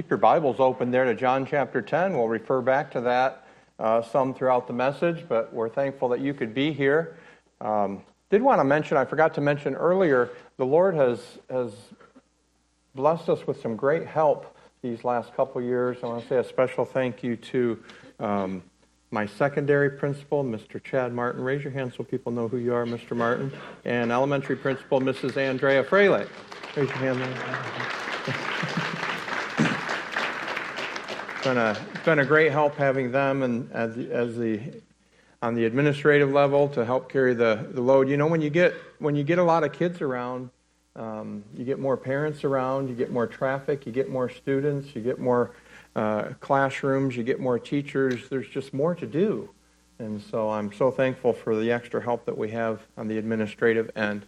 keep your Bibles open there to John chapter 10. We'll refer back to that uh, some throughout the message, but we're thankful that you could be here. Um, did want to mention, I forgot to mention earlier, the Lord has, has blessed us with some great help these last couple years. I want to say a special thank you to um, my secondary principal, Mr. Chad Martin. Raise your hand so people know who you are, Mr. Martin. And elementary principal, Mrs. Andrea Fraley. Raise your hand been a, it's been a great help having them and as, as the on the administrative level to help carry the, the load. You know, when you get when you get a lot of kids around, um, you get more parents around, you get more traffic, you get more students, you get more uh, classrooms, you get more teachers. There's just more to do. And so I'm so thankful for the extra help that we have on the administrative end.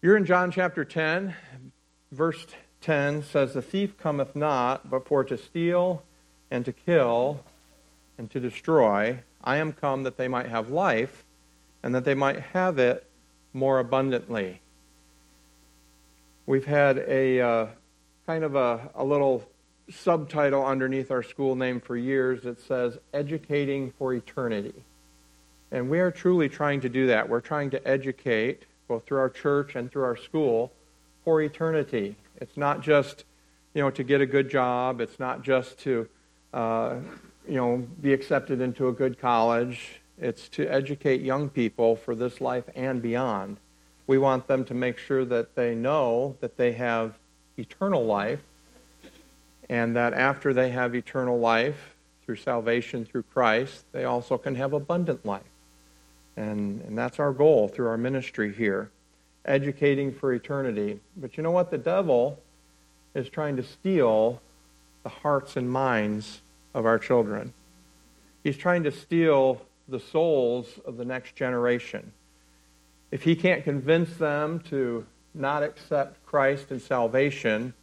You're in John chapter 10. Verse 10 says, The thief cometh not, but for to steal and to kill and to destroy. I am come that they might have life and that they might have it more abundantly. We've had a uh, kind of a, a little subtitle underneath our school name for years that says Educating for Eternity. And we are truly trying to do that. We're trying to educate, both through our church and through our school, for eternity. It's not just, you know, to get a good job. It's not just to, uh, you know, be accepted into a good college. It's to educate young people for this life and beyond. We want them to make sure that they know that they have eternal life and that after they have eternal life through salvation through Christ, they also can have abundant life. And, and that's our goal through our ministry here educating for eternity. But you know what? The devil is trying to steal the hearts and minds of our children. He's trying to steal the souls of the next generation. If he can't convince them to not accept Christ and salvation,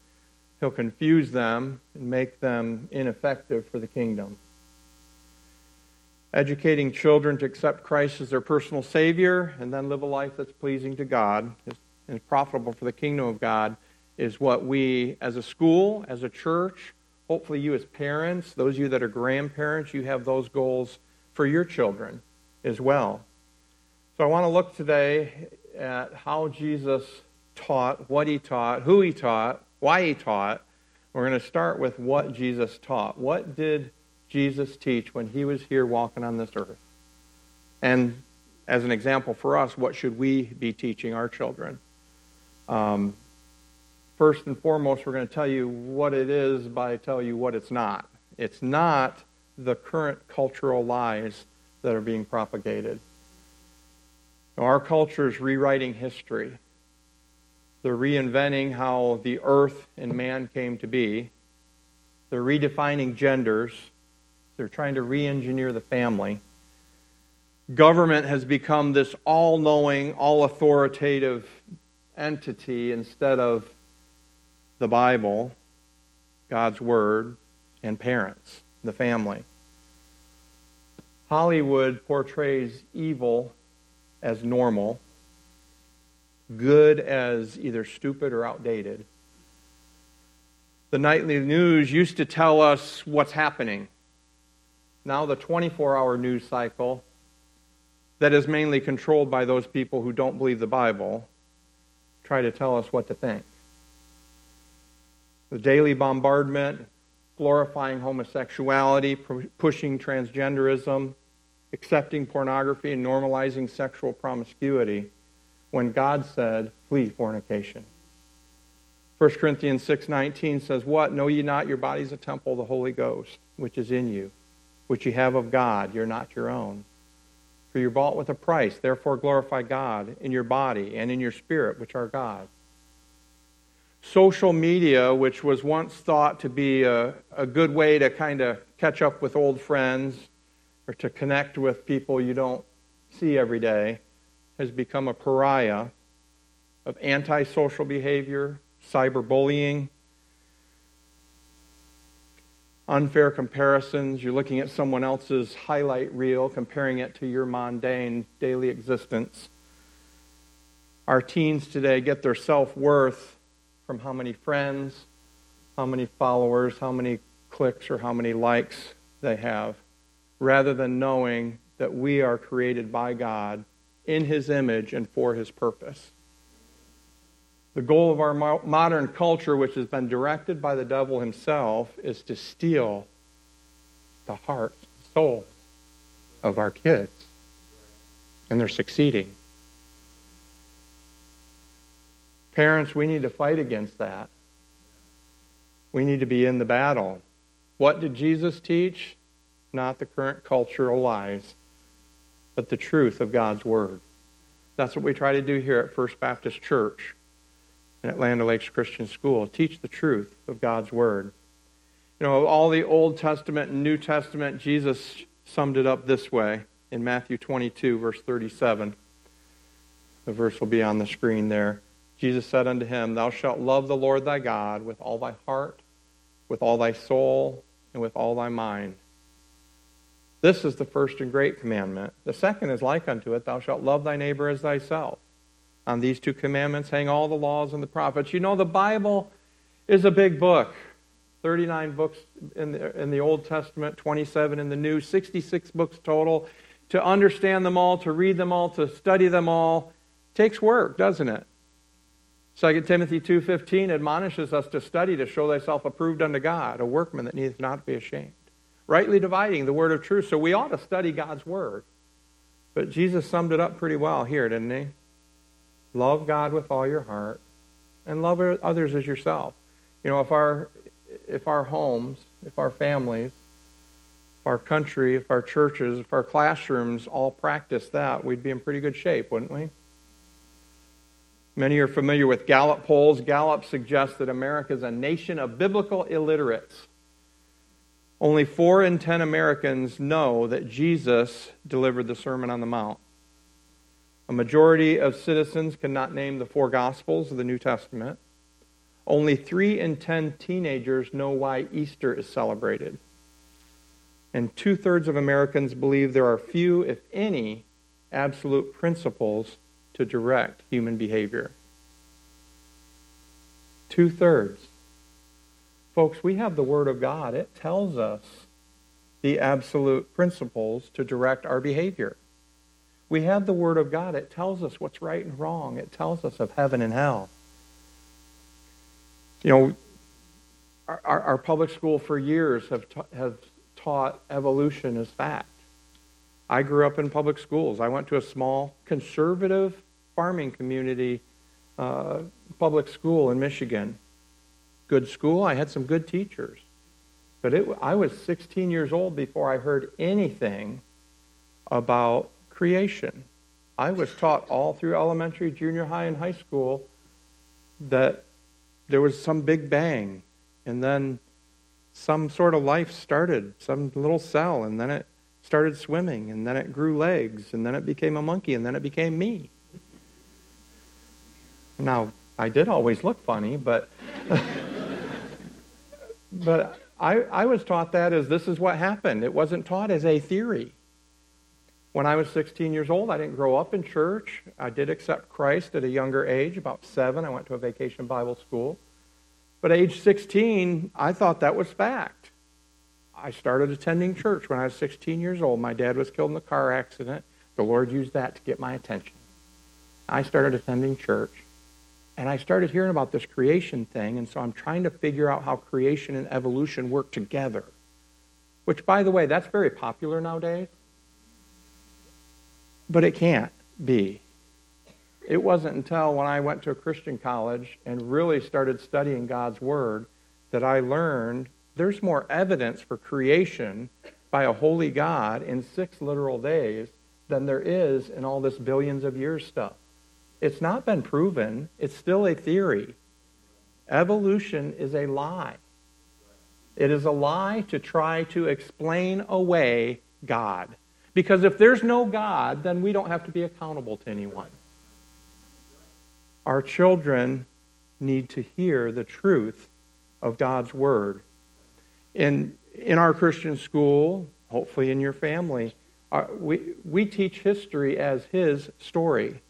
he'll confuse them and make them ineffective for the kingdom. Educating children to accept Christ as their personal Savior and then live a life that's pleasing to God and profitable for the kingdom of God is what we, as a school, as a church, hopefully you as parents, those of you that are grandparents, you have those goals for your children as well. So I want to look today at how Jesus taught, what he taught, who he taught, why he taught. We're going to start with what Jesus taught. What did Jesus teach when he was here walking on this earth? And as an example for us, what should we be teaching our children? Um, first and foremost, we're going to tell you what it is by tell you what it's not. It's not the current cultural lies that are being propagated. Our culture is rewriting history. They're reinventing how the earth and man came to be. They're redefining genders. They're trying to re engineer the family. Government has become this all knowing, all authoritative entity instead of the Bible, God's Word, and parents, the family. Hollywood portrays evil as normal, good as either stupid or outdated. The nightly news used to tell us what's happening now the 24 hour news cycle that is mainly controlled by those people who don't believe the Bible try to tell us what to think. The daily bombardment, glorifying homosexuality, pushing transgenderism, accepting pornography, and normalizing sexual promiscuity when God said, flee fornication. 1 Corinthians 6:19 says, "What know ye not your body is a temple of the Holy Ghost, which is in you, which you have of God, you're not your own. For you're bought with a price, therefore glorify God in your body and in your spirit, which are God. Social media, which was once thought to be a, a good way to kind of catch up with old friends or to connect with people you don't see every day, has become a pariah of antisocial behavior, cyberbullying, unfair comparisons. You're looking at someone else's highlight reel, comparing it to your mundane daily existence. Our teens today get their self worth from how many friends, how many followers, how many clicks, or how many likes they have, rather than knowing that we are created by God in His image and for His purpose. The goal of our modern culture, which has been directed by the devil himself, is to steal the heart, soul of our kids. And they're succeeding. Parents, we need to fight against that. We need to be in the battle. What did Jesus teach? Not the current cultural lies, but the truth of God's Word. That's what we try to do here at First Baptist Church and at Land Lakes Christian School. Teach the truth of God's Word. You know, all the Old Testament and New Testament, Jesus summed it up this way in Matthew 22, verse 37. The verse will be on the screen there. Jesus said unto him, Thou shalt love the Lord thy God with all thy heart, with all thy soul, and with all thy mind. This is the first and great commandment. The second is like unto it, Thou shalt love thy neighbor as thyself. On these two commandments hang all the laws and the prophets. You know, the Bible is a big book. 39 books in the, in the Old Testament, 27 in the New, 66 books total. To understand them all, to read them all, to study them all, takes work, doesn't it? 2 Timothy 2.15 admonishes us to study to show thyself approved unto God, a workman that needeth not be ashamed. Rightly dividing the word of truth. So we ought to study God's word. But Jesus summed it up pretty well here, didn't he? Love God with all your heart and love others as yourself. You know, if our if our homes, if our families, if our country, if our churches, if our classrooms all practice that, we'd be in pretty good shape, wouldn't we? Many are familiar with Gallup polls. Gallup suggests that America is a nation of biblical illiterates. Only four in ten Americans know that Jesus delivered the Sermon on the Mount. A majority of citizens cannot name the four Gospels of the New Testament. Only three in ten teenagers know why Easter is celebrated. And two thirds of Americans believe there are few, if any, absolute principles to direct human behavior. Two thirds. Folks, we have the Word of God. It tells us the absolute principles to direct our behavior. We have the Word of God. It tells us what's right and wrong, it tells us of heaven and hell. You know, our, our, public school for years have, ta- have taught evolution as fact. I grew up in public schools. I went to a small conservative farming community uh, public school in Michigan. Good school. I had some good teachers. But it, I was 16 years old before I heard anything about creation. I was taught all through elementary, junior high, and high school that there was some big bang, and then some sort of life started, some little cell, and then it started swimming, and then it grew legs, and then it became a monkey, and then it became me. Now, I did always look funny, but but I, I was taught that as this is what happened. It wasn't taught as a theory. When I was 16 years old, I didn't grow up in church. I did accept Christ at a younger age, about seven. I went to a vacation Bible school. But age 16, I thought that was fact. I started attending church when I was 16 years old. My dad was killed in a car accident. The Lord used that to get my attention. I started attending church. And I started hearing about this creation thing, and so I'm trying to figure out how creation and evolution work together. Which, by the way, that's very popular nowadays. But it can't be. It wasn't until when I went to a Christian college and really started studying God's Word that I learned there's more evidence for creation by a holy God in six literal days than there is in all this billions of years stuff. It's not been proven. It's still a theory. Evolution is a lie. It is a lie to try to explain away God. Because if there's no God, then we don't have to be accountable to anyone. Our children need to hear the truth of God's Word. In, in our Christian school, hopefully in your family, our, uh, we, we teach history as His story.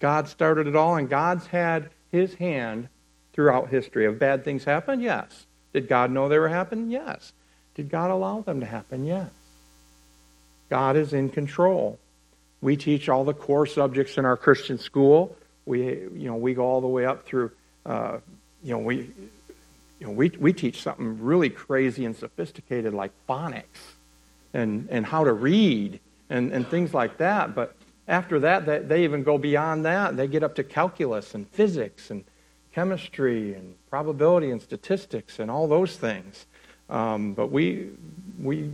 God started it all, and God's had his hand throughout history. Have bad things happened? Yes. Did God know they were happening? Yes. Did God allow them to happen? Yes. God is in control. We teach all the core subjects in our Christian school. We, you know, we go all the way up through, uh, you know, we, you know, we, we teach something really crazy and sophisticated like phonics and, and how to read and, and things like that. But after that, they, they even go beyond that. They get up to calculus and physics and chemistry and probability and statistics and all those things. Um, but we, we,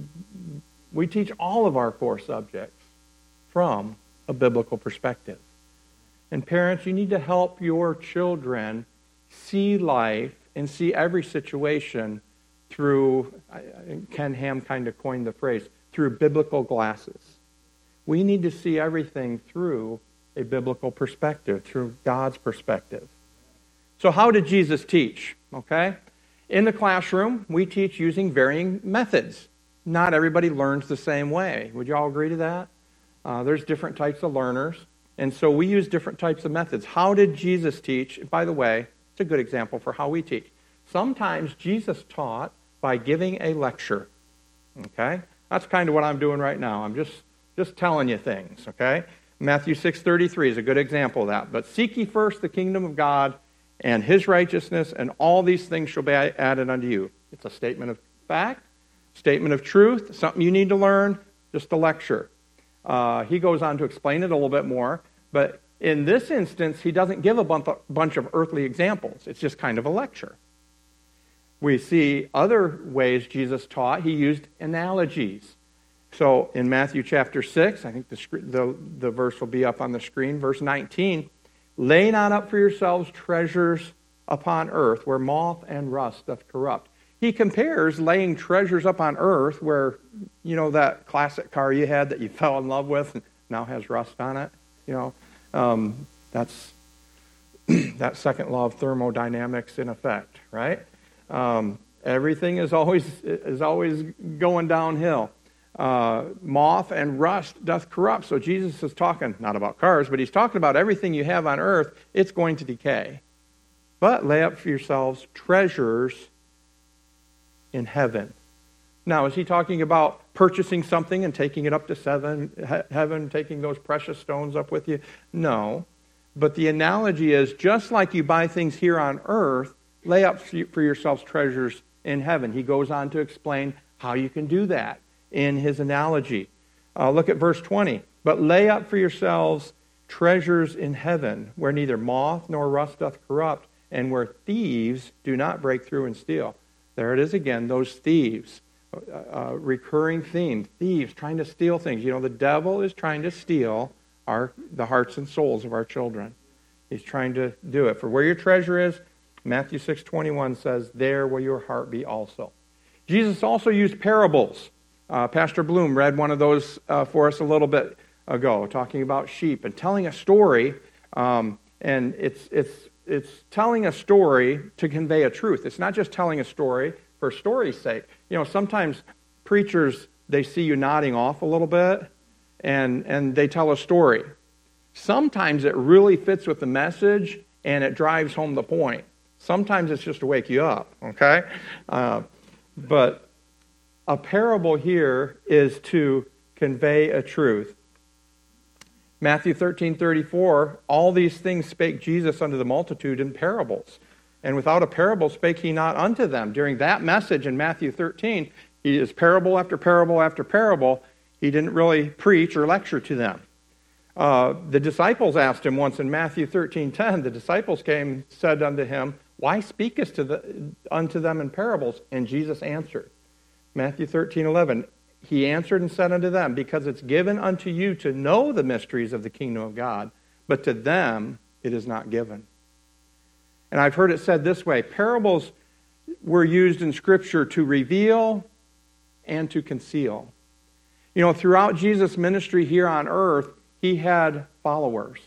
we teach all of our core subjects from a biblical perspective. And parents, you need to help your children see life and see every situation through, Ken Ham kind of coined the phrase, through biblical glasses. We need to see everything through a biblical perspective, through God's perspective. So, how did Jesus teach? Okay? In the classroom, we teach using varying methods. Not everybody learns the same way. Would you all agree to that? Uh, there's different types of learners, and so we use different types of methods. How did Jesus teach? By the way, it's a good example for how we teach. Sometimes Jesus taught by giving a lecture. Okay? That's kind of what I'm doing right now. I'm just just telling you things, okay? Matthew 6:33 is a good example of that. But seek ye first the kingdom of God and his righteousness, and all these things shall be added unto you. It's a statement of fact, statement of truth, something you need to learn, just a lecture. Uh, he goes on to explain it a little bit more, but in this instance, he doesn't give a bunch of earthly examples. It's just kind of a lecture. We see other ways Jesus taught. He used analogies. So in Matthew chapter 6, I think the, the, the verse will be up on the screen, verse 19 lay not up for yourselves treasures upon earth where moth and rust doth corrupt. He compares laying treasures up on earth where, you know, that classic car you had that you fell in love with and now has rust on it, you know. Um, that's that second law of thermodynamics in effect, right? Um, everything is always is always going downhill uh, moth and rust doth corrupt. So Jesus is talking not about cars, but he's talking about everything you have on earth, it's going to decay. But lay up for yourselves treasures in heaven. Now, is he talking about purchasing something and taking it up to seven, he- heaven, taking those precious stones up with you? No. But the analogy is just like you buy things here on earth, lay up for yourselves treasures in heaven. He goes on to explain how you can do that in his analogy. Uh, look at verse 20. But lay up for yourselves treasures in heaven, where neither moth nor rust doth corrupt, and where thieves do not break through and steal. There it is again, those thieves. Uh, uh, recurring theme thieves trying to steal things. You know, the devil is trying to steal our, the hearts and souls of our children. He's trying to do it. For where your treasure is, Matthew 6.21 says, there will your heart be also. Jesus also used parables. Uh, Pastor Bloom read one of those uh, for us a little bit ago, talking about sheep and telling a story. Um, and it's, it's, it's telling a story to convey a truth. It's not just telling a story for story's sake. You know, sometimes preachers, they see you nodding off a little bit and, and they tell a story. Sometimes it really fits with the message and it drives home the point. Sometimes it's just to wake you up, okay? Uh, but a parable here is to convey a truth. Matthew 13 34, all these things spake Jesus unto the multitude in parables. And without a parable spake he not unto them. During that message in Matthew 13, he is parable after parable after parable. He didn't really preach or lecture to them. Uh, the disciples asked him once in Matthew 13 10, the disciples came, said unto him, Why speakest the, unto them in parables? And Jesus answered, Matthew 13, 11. He answered and said unto them, Because it's given unto you to know the mysteries of the kingdom of God, but to them it is not given. And I've heard it said this way parables were used in Scripture to reveal and to conceal. You know, throughout Jesus' ministry here on earth, he had followers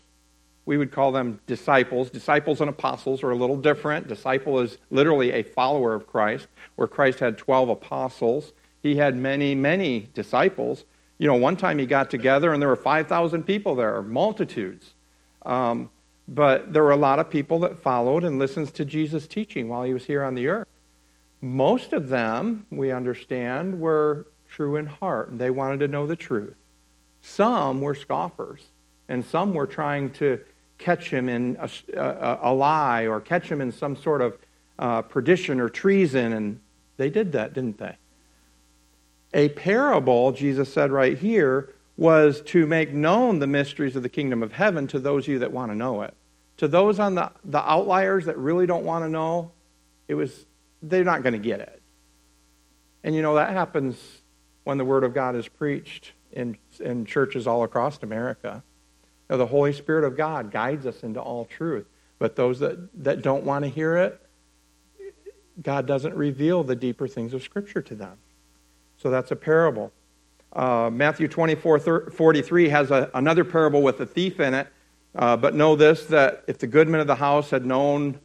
we would call them disciples. Disciples and apostles are a little different. Disciple is literally a follower of Christ, where Christ had 12 apostles. He had many, many disciples. You know, one time he got together and there were 5,000 people there, multitudes. Um, but there were a lot of people that followed and listened to Jesus' teaching while he was here on the earth. Most of them, we understand, were true in heart, and they wanted to know the truth. Some were scoffers, and some were trying to catch him in a, a, a lie or catch him in some sort of uh, perdition or treason, and they did that, didn't they? A parable, Jesus said right here, was to make known the mysteries of the kingdom of heaven to those of you that want to know it. To those on the, the outliers that really don't want to know, it was they're not going to get it. And you know that happens when the word of God is preached in, in churches all across America. Now, the Holy Spirit of God guides us into all truth. But those that, that don't want to hear it, God doesn't reveal the deeper things of Scripture to them. So that's a parable. Uh, Matthew 24 43 has a, another parable with a thief in it. Uh, but know this that if the goodman of the house had known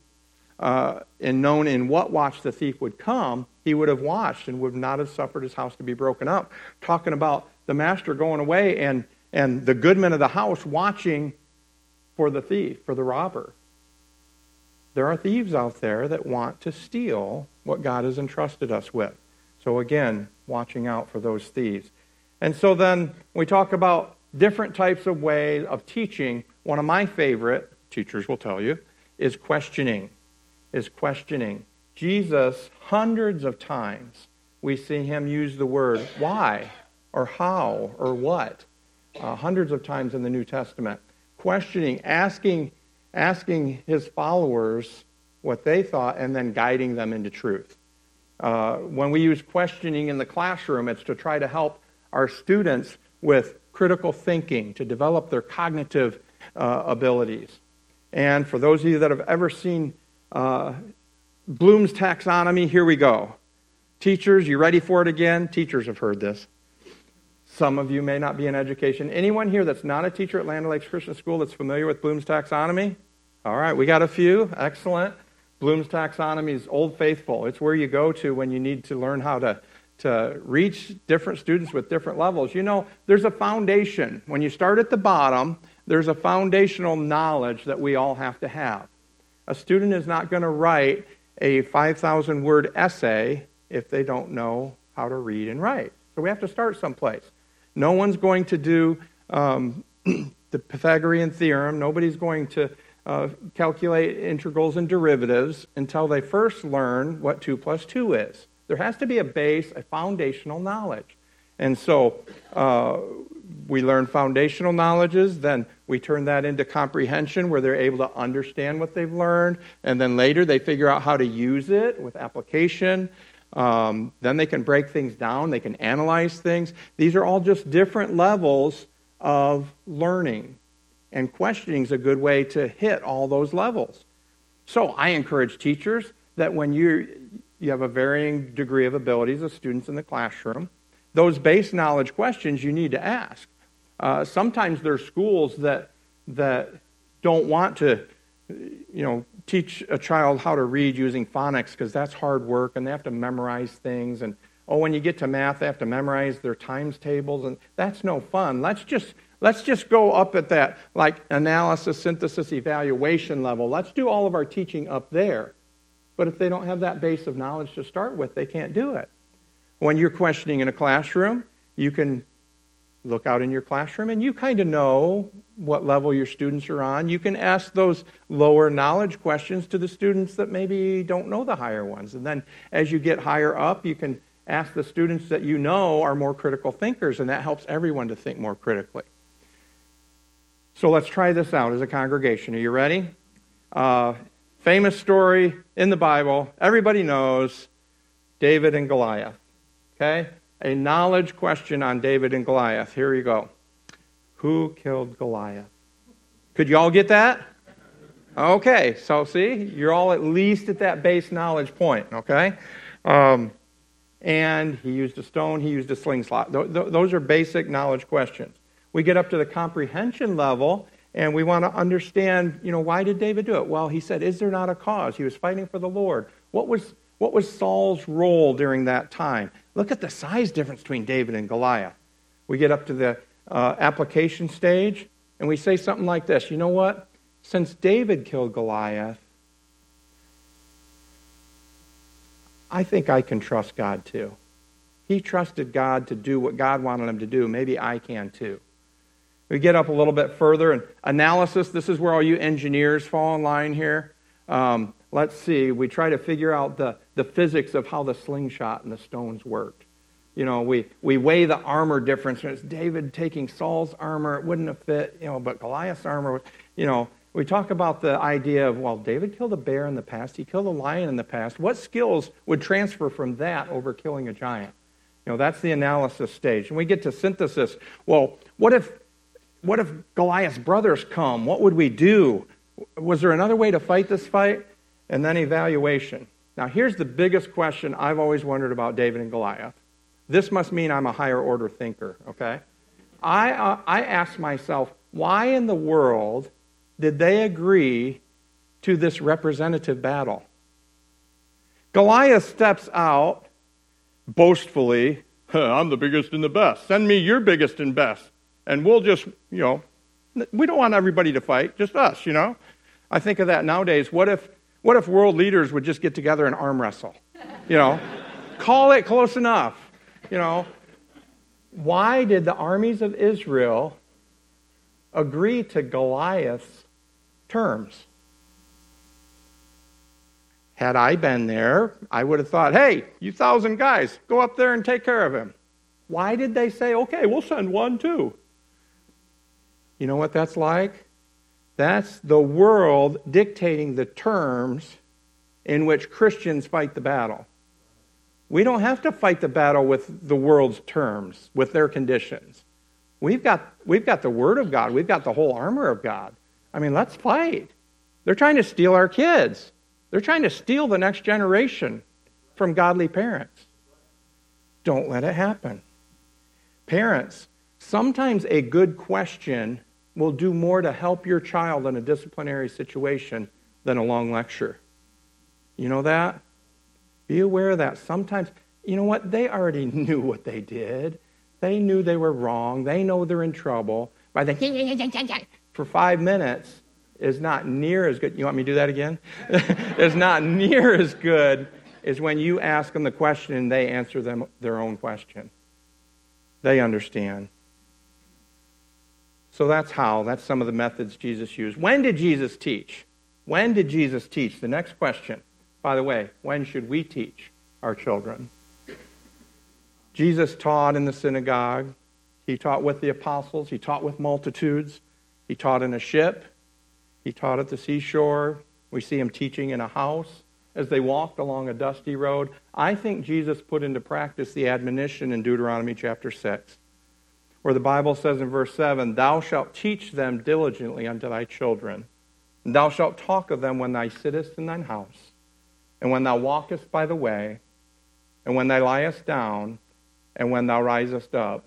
uh, and known in what watch the thief would come, he would have watched and would not have suffered his house to be broken up. Talking about the master going away and, and the goodman of the house watching for the thief, for the robber. There are thieves out there that want to steal what God has entrusted us with. So, again, watching out for those thieves. And so then we talk about different types of ways of teaching. One of my favorite, teachers will tell you, is questioning. Is questioning. Jesus, hundreds of times, we see him use the word why or how or what, uh, hundreds of times in the New Testament. Questioning, asking, asking his followers what they thought, and then guiding them into truth. Uh, when we use questioning in the classroom, it's to try to help our students with critical thinking, to develop their cognitive uh, abilities. And for those of you that have ever seen uh, Bloom's taxonomy, here we go. Teachers, you ready for it again? Teachers have heard this. Some of you may not be in education. Anyone here that's not a teacher at Land Lakes Christian School that's familiar with Bloom's taxonomy? All right, we got a few. Excellent. Bloom's taxonomy is old faithful. It's where you go to when you need to learn how to to reach different students with different levels. You know, there's a foundation. When you start at the bottom, there's a foundational knowledge that we all have to have. A student is not going to write a 5,000 word essay if they don't know how to read and write. So we have to start someplace. No one's going to do um, the Pythagorean theorem. Nobody's going to uh, calculate integrals and derivatives until they first learn what 2 plus 2 is. There has to be a base, a foundational knowledge. And so uh, we learn foundational knowledges, then we turn that into comprehension where they're able to understand what they've learned, and then later they figure out how to use it with application. Um, then they can break things down, they can analyze things. These are all just different levels of learning. And questioning is a good way to hit all those levels. So I encourage teachers that when you you have a varying degree of abilities of students in the classroom. Those base knowledge questions you need to ask. Uh, sometimes there are schools that, that don't want to you know, teach a child how to read using phonics because that's hard work and they have to memorize things. And oh, when you get to math, they have to memorize their times tables, and that's no fun. Let's just let's just go up at that like analysis, synthesis, evaluation level. Let's do all of our teaching up there. But if they don't have that base of knowledge to start with, they can't do it. When you're questioning in a classroom, you can look out in your classroom and you kind of know what level your students are on. You can ask those lower knowledge questions to the students that maybe don't know the higher ones. And then as you get higher up, you can ask the students that you know are more critical thinkers, and that helps everyone to think more critically. So let's try this out as a congregation. Are you ready? Uh, Famous story in the Bible. Everybody knows David and Goliath. Okay? A knowledge question on David and Goliath. Here you go. Who killed Goliath? Could you all get that? Okay, so see, you're all at least at that base knowledge point, okay? Um, and he used a stone, he used a slingshot. Th- th- those are basic knowledge questions. We get up to the comprehension level, and we want to understand, you know, why did David do it? Well, he said, Is there not a cause? He was fighting for the Lord. What was, what was Saul's role during that time? Look at the size difference between David and Goliath. We get up to the uh, application stage, and we say something like this You know what? since David killed Goliath, I think I can trust God too. He trusted God to do what God wanted him to do. Maybe I can too. We get up a little bit further and analysis. This is where all you engineers fall in line here. Um, let's see. We try to figure out the, the physics of how the slingshot and the stones worked. You know, we, we weigh the armor difference. It's David taking Saul's armor. It wouldn't have fit, you know, but Goliath's armor, you know, we talk about the idea of, well, David killed a bear in the past. He killed a lion in the past. What skills would transfer from that over killing a giant? You know, that's the analysis stage. And we get to synthesis. Well, what if, what if Goliath's brothers come? What would we do? Was there another way to fight this fight? And then evaluation. Now, here's the biggest question I've always wondered about David and Goliath. This must mean I'm a higher order thinker, okay? I, uh, I ask myself, why in the world did they agree to this representative battle? Goliath steps out boastfully, I'm the biggest and the best. Send me your biggest and best. And we'll just, you know, we don't want everybody to fight, just us, you know? I think of that nowadays. What if, what if world leaders would just get together and arm wrestle? You know? Call it close enough. You know? Why did the armies of Israel agree to Goliath's terms? Had I been there, I would have thought, hey, you thousand guys, go up there and take care of him. Why did they say, okay, we'll send one too? You know what that's like? That's the world dictating the terms in which Christians fight the battle. We don't have to fight the battle with the world's terms, with their conditions. We've got, we've got the Word of God, we've got the whole armor of God. I mean, let's fight. They're trying to steal our kids. They're trying to steal the next generation from godly parents. Don't let it happen. Parents, sometimes a good question will do more to help your child in a disciplinary situation than a long lecture. You know that? Be aware of that. Sometimes, you know what? They already knew what they did. They knew they were wrong. They know they're in trouble. By the for five minutes, is not near as good. You want me to do that again? is not near as good as when you ask them the question and they answer them their own question. They understand. So that's how, that's some of the methods Jesus used. When did Jesus teach? When did Jesus teach? The next question. By the way, when should we teach our children? Jesus taught in the synagogue. He taught with the apostles. He taught with multitudes. He taught in a ship. He taught at the seashore. We see him teaching in a house as they walked along a dusty road. I think Jesus put into practice the admonition in Deuteronomy chapter 6, where the Bible says in verse 7 Thou shalt teach them diligently unto thy children, and thou shalt talk of them when thou sittest in thine house, and when thou walkest by the way, and when thou liest down, and when thou risest up.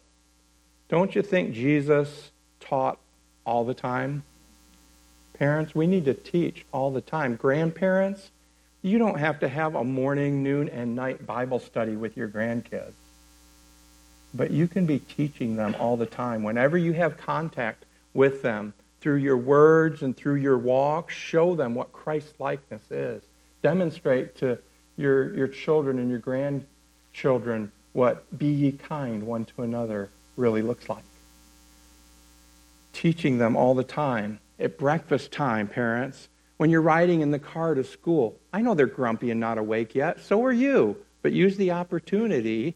Don't you think Jesus taught all the time? Parents, we need to teach all the time. Grandparents, you don't have to have a morning, noon, and night Bible study with your grandkids. But you can be teaching them all the time. Whenever you have contact with them, through your words and through your walk, show them what Christ likeness is. Demonstrate to your, your children and your grandchildren what be ye kind one to another really looks like. Teaching them all the time at breakfast time, parents, when you're riding in the car to school. I know they're grumpy and not awake yet. So are you. But use the opportunity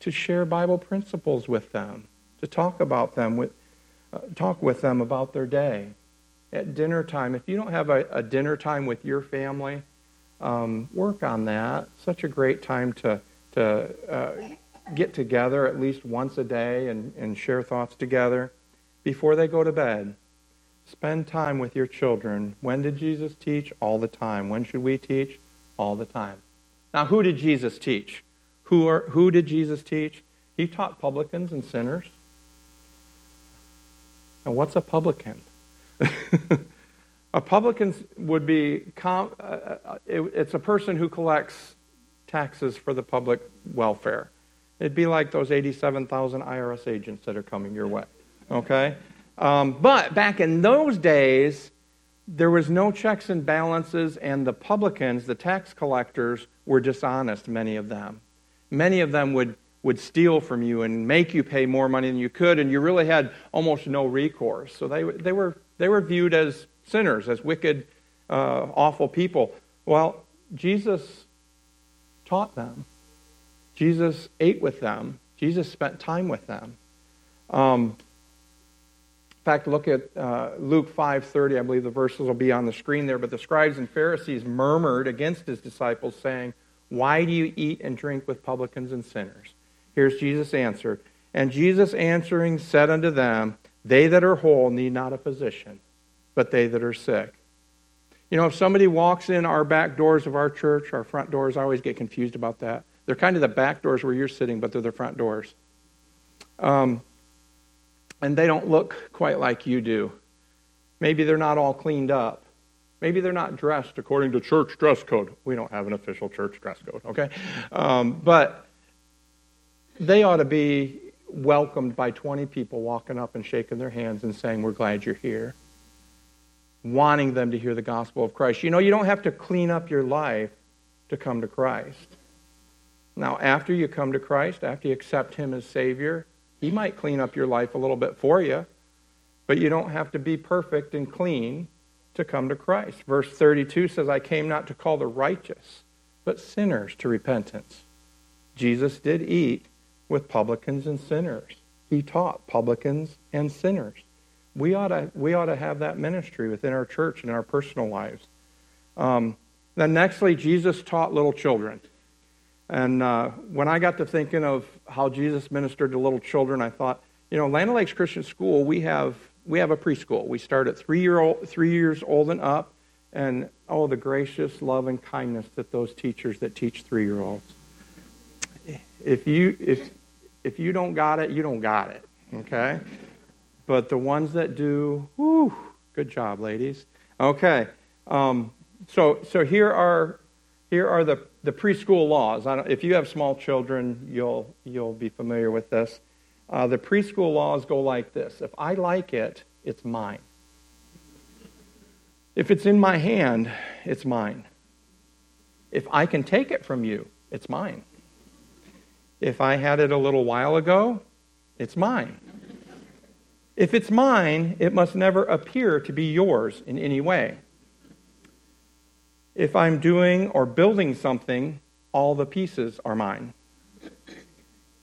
to share Bible principles with them, to talk about them with, uh, talk with them about their day. At dinner time, if you don't have a, a dinner time with your family, um, work on that. Such a great time to to uh, get together at least once a day and, and share thoughts together before they go to bed. Spend time with your children. When did Jesus teach? All the time. When should we teach? All the time. Now, who did Jesus teach? Who, are, who did Jesus teach? He taught publicans and sinners. And what's a publican? a publican would be, uh, uh, it's a person who collects taxes for the public welfare. It'd be like those 87,000 IRS agents that are coming your way. Okay? Um, but back in those days, there was no checks and balances, and the publicans, the tax collectors, were dishonest, many of them. Many of them would, would steal from you and make you pay more money than you could, and you really had almost no recourse. So they, they, were, they were viewed as sinners, as wicked, uh, awful people. Well, Jesus taught them. Jesus ate with them. Jesus spent time with them. Um, fact, look at uh, Luke 5:30. I believe the verses will be on the screen there. But the scribes and Pharisees murmured against his disciples, saying, "Why do you eat and drink with publicans and sinners?" Here's Jesus' answer. And Jesus answering said unto them, They that are whole need not a physician, but they that are sick. You know, if somebody walks in our back doors of our church, our front doors, I always get confused about that. They're kind of the back doors where you're sitting, but they're the front doors. Um, and they don't look quite like you do. Maybe they're not all cleaned up. Maybe they're not dressed according to church dress code. We don't have an official church dress code, okay? Um, but they ought to be welcomed by 20 people walking up and shaking their hands and saying, We're glad you're here. Wanting them to hear the gospel of Christ. You know, you don't have to clean up your life to come to Christ. Now, after you come to Christ, after you accept Him as Savior, he might clean up your life a little bit for you, but you don't have to be perfect and clean to come to Christ. Verse 32 says, I came not to call the righteous, but sinners to repentance. Jesus did eat with publicans and sinners. He taught publicans and sinners. We ought to, we ought to have that ministry within our church and in our personal lives. Um, then, nextly, Jesus taught little children. And uh, when I got to thinking of how Jesus ministered to little children, I thought, you know, Land Lakes Christian School, we have we have a preschool. We start at three year old, three years old and up, and oh, the gracious love and kindness that those teachers that teach three year olds. If you if if you don't got it, you don't got it. Okay, but the ones that do, whoo, good job, ladies. Okay, um, so so here are here are the the preschool laws. if you have small children, you'll, you'll be familiar with this. Uh, the preschool laws go like this If I like it, it's mine. If it's in my hand, it's mine. If I can take it from you, it's mine. If I had it a little while ago, it's mine. If it's mine, it must never appear to be yours in any way. If I'm doing or building something, all the pieces are mine.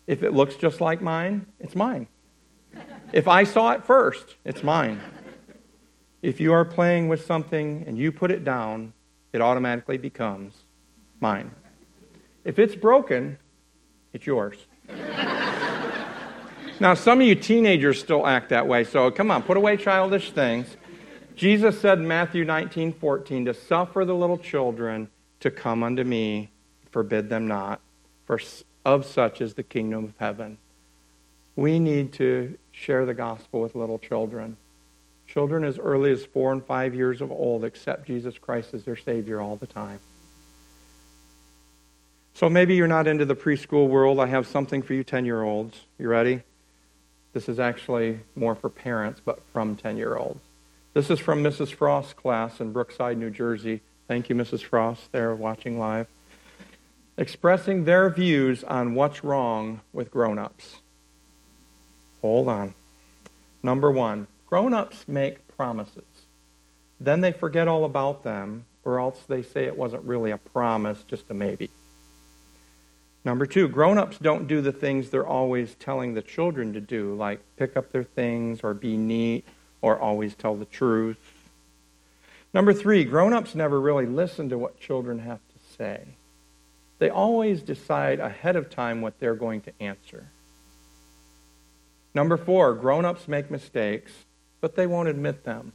If it looks just like mine, it's mine. If I saw it first, it's mine. If you are playing with something and you put it down, it automatically becomes mine. If it's broken, it's yours. now, some of you teenagers still act that way, so come on, put away childish things. Jesus said in Matthew 19, 14, to suffer the little children to come unto me, forbid them not, for of such is the kingdom of heaven. We need to share the gospel with little children. Children as early as four and five years of old accept Jesus Christ as their Savior all the time. So maybe you're not into the preschool world. I have something for you 10 year olds. You ready? This is actually more for parents, but from 10 year olds. This is from Mrs. Frost's class in Brookside, New Jersey. Thank you, Mrs. Frost, there watching live. Expressing their views on what's wrong with grown ups. Hold on. Number one, grown ups make promises. Then they forget all about them, or else they say it wasn't really a promise, just a maybe. Number two, grown ups don't do the things they're always telling the children to do, like pick up their things or be neat or always tell the truth. Number three, grown ups never really listen to what children have to say. They always decide ahead of time what they're going to answer. Number four, grown ups make mistakes, but they won't admit them.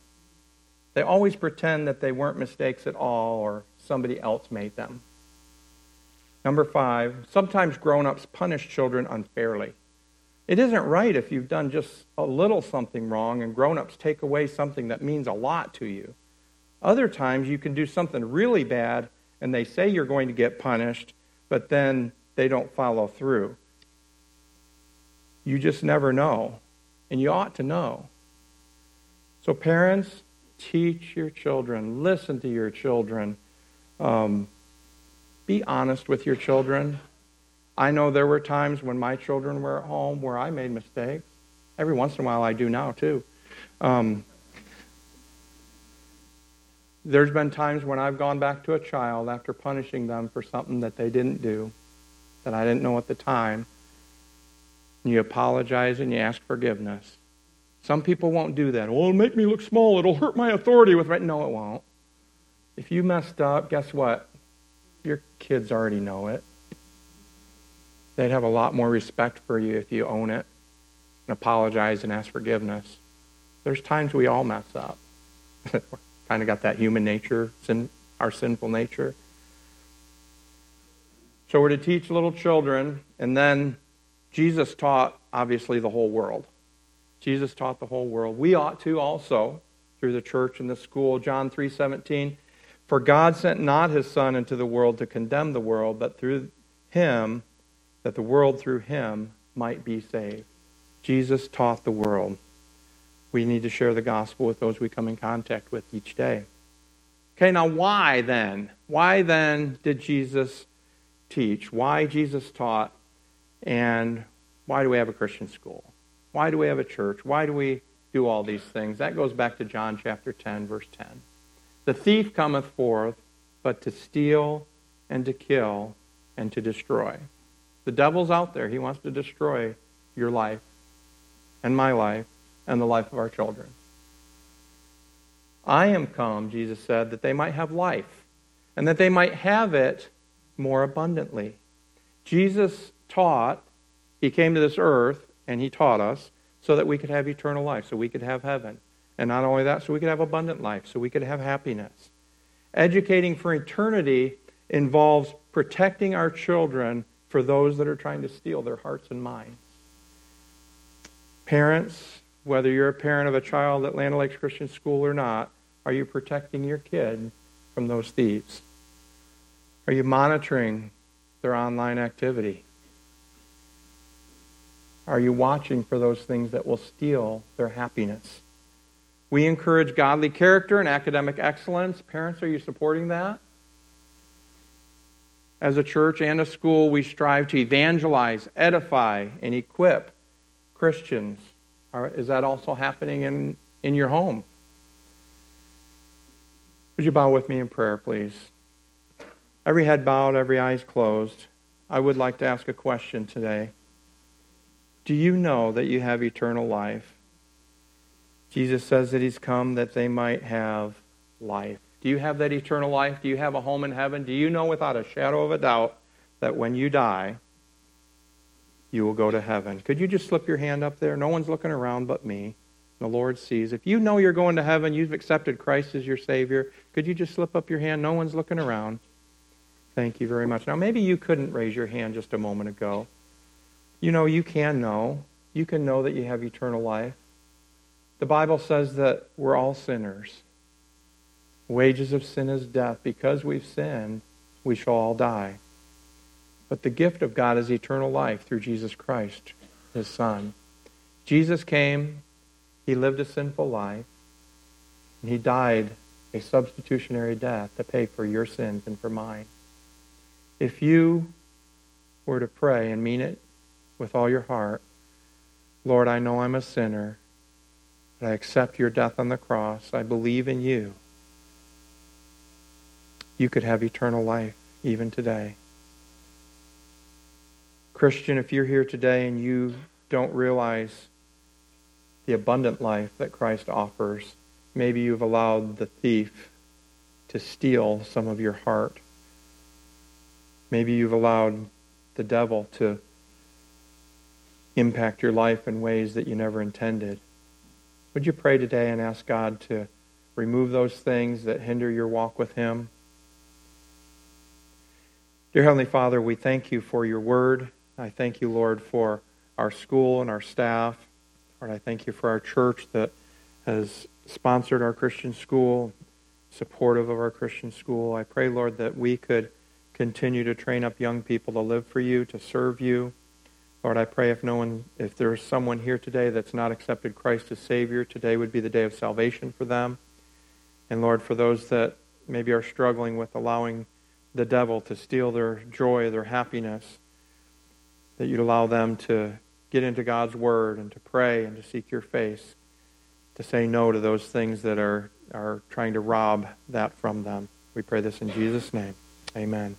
They always pretend that they weren't mistakes at all or somebody else made them. Number five, sometimes grown ups punish children unfairly. It isn't right if you've done just a little something wrong and grown ups take away something that means a lot to you. Other times you can do something really bad and they say you're going to get punished, but then they don't follow through. You just never know, and you ought to know. So, parents, Teach your children. Listen to your children. Um, be honest with your children. I know there were times when my children were at home where I made mistakes. Every once in a while, I do now, too. Um, there's been times when I've gone back to a child after punishing them for something that they didn't do, that I didn't know at the time. You apologize and you ask forgiveness. Some people won't do that. Oh, it'll make me look small. It'll hurt my authority with right. No, it won't. If you messed up, guess what? Your kids already know it. They'd have a lot more respect for you if you own it and apologize and ask forgiveness. There's times we all mess up. kind of got that human nature, sin, our sinful nature. So we're to teach little children, and then Jesus taught, obviously, the whole world. Jesus taught the whole world. We ought to also, through the church and the school. John 3:17, for God sent not his son into the world to condemn the world, but through him that the world through him might be saved. Jesus taught the world we need to share the gospel with those we come in contact with each day. Okay, now why then? Why then did Jesus teach? Why Jesus taught? And why do we have a Christian school? Why do we have a church? Why do we do all these things? That goes back to John chapter 10, verse 10. The thief cometh forth but to steal and to kill and to destroy. The devil's out there. He wants to destroy your life and my life and the life of our children. I am come, Jesus said, that they might have life, and that they might have it more abundantly. Jesus taught, he came to this earth, and he taught us so that we could have eternal life, so we could have heaven. And not only that, so we could have abundant life, so we could have happiness. Educating for eternity involves protecting our children for those that are trying to steal their hearts and minds. Parents, whether you're a parent of a child at Land Lakes Christian School or not, are you protecting your kid from those thieves? Are you monitoring their online activity? Are you watching for those things that will steal their happiness? We encourage godly character and academic excellence. Parents, are you supporting that? As a church and a school, we strive to evangelize, edify, and equip Christians is that also happening in, in your home? Would you bow with me in prayer, please? Every head bowed, every eyes closed. I would like to ask a question today. Do you know that you have eternal life? Jesus says that He's come that they might have life. Do you have that eternal life? Do you have a home in heaven? Do you know without a shadow of a doubt that when you die, you will go to heaven. Could you just slip your hand up there? No one's looking around but me. The Lord sees. If you know you're going to heaven, you've accepted Christ as your Savior, could you just slip up your hand? No one's looking around. Thank you very much. Now, maybe you couldn't raise your hand just a moment ago. You know, you can know. You can know that you have eternal life. The Bible says that we're all sinners. Wages of sin is death. Because we've sinned, we shall all die. But the gift of God is eternal life through Jesus Christ, his Son. Jesus came, he lived a sinful life, and he died a substitutionary death to pay for your sins and for mine. If you were to pray and mean it with all your heart, Lord, I know I'm a sinner, but I accept your death on the cross. I believe in you. You could have eternal life even today. Christian, if you're here today and you don't realize the abundant life that Christ offers, maybe you've allowed the thief to steal some of your heart. Maybe you've allowed the devil to impact your life in ways that you never intended. Would you pray today and ask God to remove those things that hinder your walk with Him? Dear Heavenly Father, we thank you for your word. I thank you, Lord, for our school and our staff. Lord, I thank you for our church that has sponsored our Christian school, supportive of our Christian school. I pray, Lord, that we could continue to train up young people to live for you, to serve you. Lord, I pray if no one, if there's someone here today that's not accepted Christ as Savior, today would be the day of salvation for them. And Lord, for those that maybe are struggling with allowing the devil to steal their joy, their happiness, that you'd allow them to get into God's Word and to pray and to seek your face, to say no to those things that are, are trying to rob that from them. We pray this in Jesus' name. Amen.